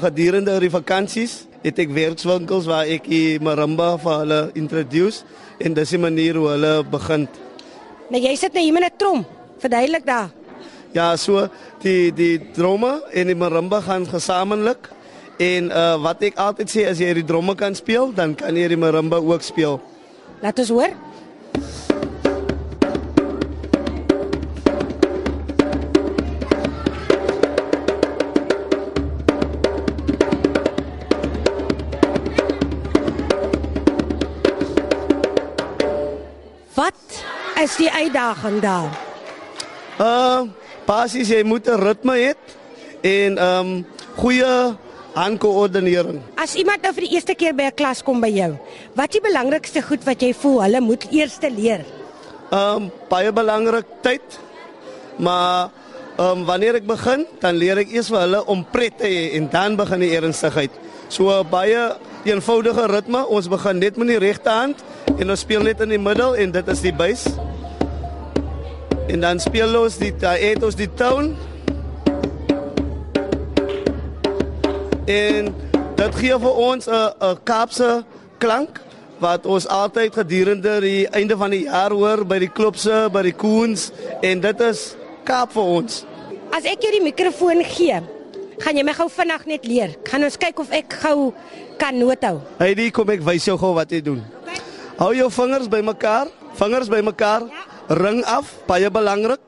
Gedurende die vakansies het ek werkswinkels waar ek die marimba vir hulle introduce en dis die manier hoe hulle begin. Nou jy sit nou hier met 'n trom. Verduidelik daar. Ja, so die die drome en die marimba gaan gesamentlik en uh, wat ek altyd sê as jy die drome kan speel, dan kan jy die marimba ook speel. Laat ons hoor. Wat is die uitdaging daar? Uh basies jy moet 'n ritme hê en um goeie handkoördinering. As iemand nou vir die eerste keer by 'n klas kom by jou, wat is die belangrikste goed wat jy voel hulle moet eers leer? Um baie belangrik tyd. Maar um wanneer ek begin, dan leer ek eers vir hulle om pret te hê en dan begin die ernstigheid. So baie eenvoudige ritme. Ons begin net met die regte hand en ons speel net in die middel en dit is die buis. En dan speel ons die het ons die tone. En dit gee vir ons 'n 'n Kaapse klank wat ons altyd gedurende die einde van die jaar hoor by die klubse, by die koens en dit is Kaap vir ons. As ek jou die mikrofoon gee, gaan jy my gou vinnig net leer. Gaan ons kyk of ek gou kan noot hou. Heidi, kom ek wys jou gou wat jy doen. Hou jou vingers bymekaar, vingers bymekaar. Ja. Ring af, baie belangrik.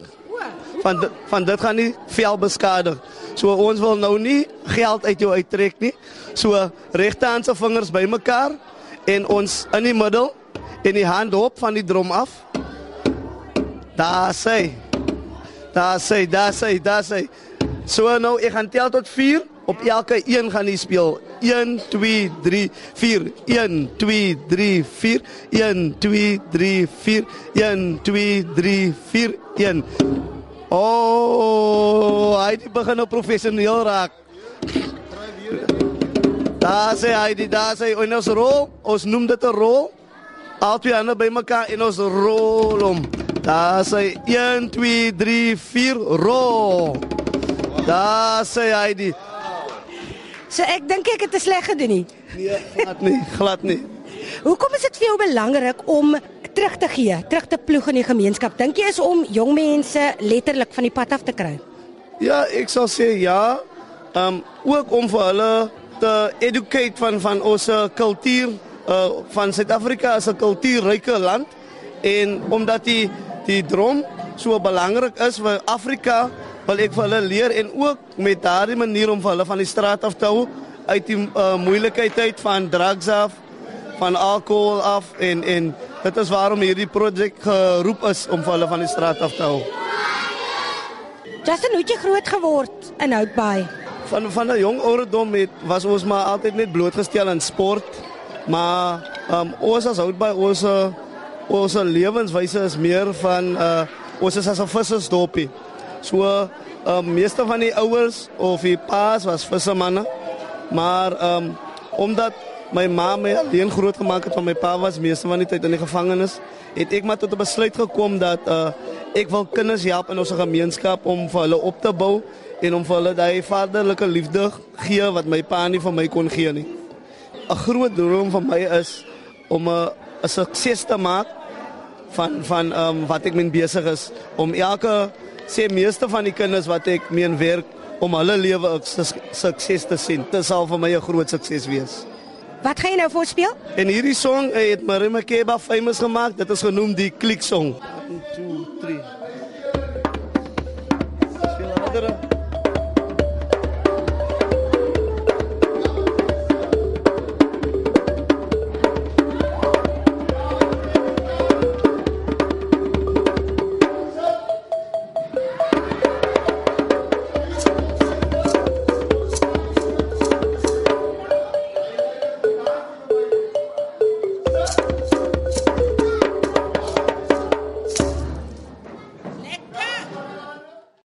Van dit, van dit gaan nie vel beskadig. So ons wil nou nie geld uit jou uittrek nie. So regterhand se vingers bymekaar en ons in die middel en die hand op van die drom af. Daar sê. Daar sê, daar sê, daar sê. So nou ek gaan tel tot 4. Op elke een gaan jy speel. 1 2 3 4 1 2 3 4 1 2 3 4 1 2 3 4 1 Oh, hy het begin nou professioneel raak. Daar sê hy dit daar sê ons rol, ons noem dit 'n rol. Albei ander bymekaar en ons rol hom. Daar sê 1 2 3 4 rol. Daar sê hy dit. So ek dink ek het dit sleg gedoen nie. Nee, glad nie, glad nie. Hoekom is dit vir jou belangrik om terug te gee, terug te ploeg in die gemeenskap? Dink jy is om jong mense letterlik van die pad af te kry? Ja, ek sal sê ja. Ehm um, ook om vir hulle te educate van van ons kultuur uh van Suid-Afrika as 'n kultuurryke land en omdat die die drom so belangrik is vir Afrika, wil ek vir hulle leer en ook met daardie manier om vir hulle van die straat af te hou uit die uh, moeilikheid uit van drugs af, van alkohol af en en dit is waarom hierdie projek geroep is om vir hulle van die straat af te hou. Justin, hoe het jy groot geword in Houtbaai? Van van 'n jong ouderdom het was ons maar altyd net blootgestel aan sport. Maar um, ons as Houtbaai ons ons lewenswyse is meer van uh, ons is as 'n vissersdorpie. So um, meeste van die ouers of die paas was vissermanne. Maar um, omdat my ma my alleen groot gemaak het van my pa was meeste van die tyd in die gevangenis, het ek maar tot 'n besluit gekom dat uh, ek wil kinders help in ons gemeenskap om vir hulle op te bou en om vir hulle daai vaderlike liefde gee wat my pa nie vir my kon gee nie. 'n Groot droom van my is om 'n 'n sukses te maak van van ehm um, wat ek min besig is om elke sê meeste van die kinders wat ek meen werk om hulle lewe 'n sukses te sien. Dit sal vir my 'n groot sukses wees. Wat gaan jy nou voorspeel? En hierdie song het Marima Keba famous gemaak. Dit is genoem die Klik song. 1 2 3 Speel harder.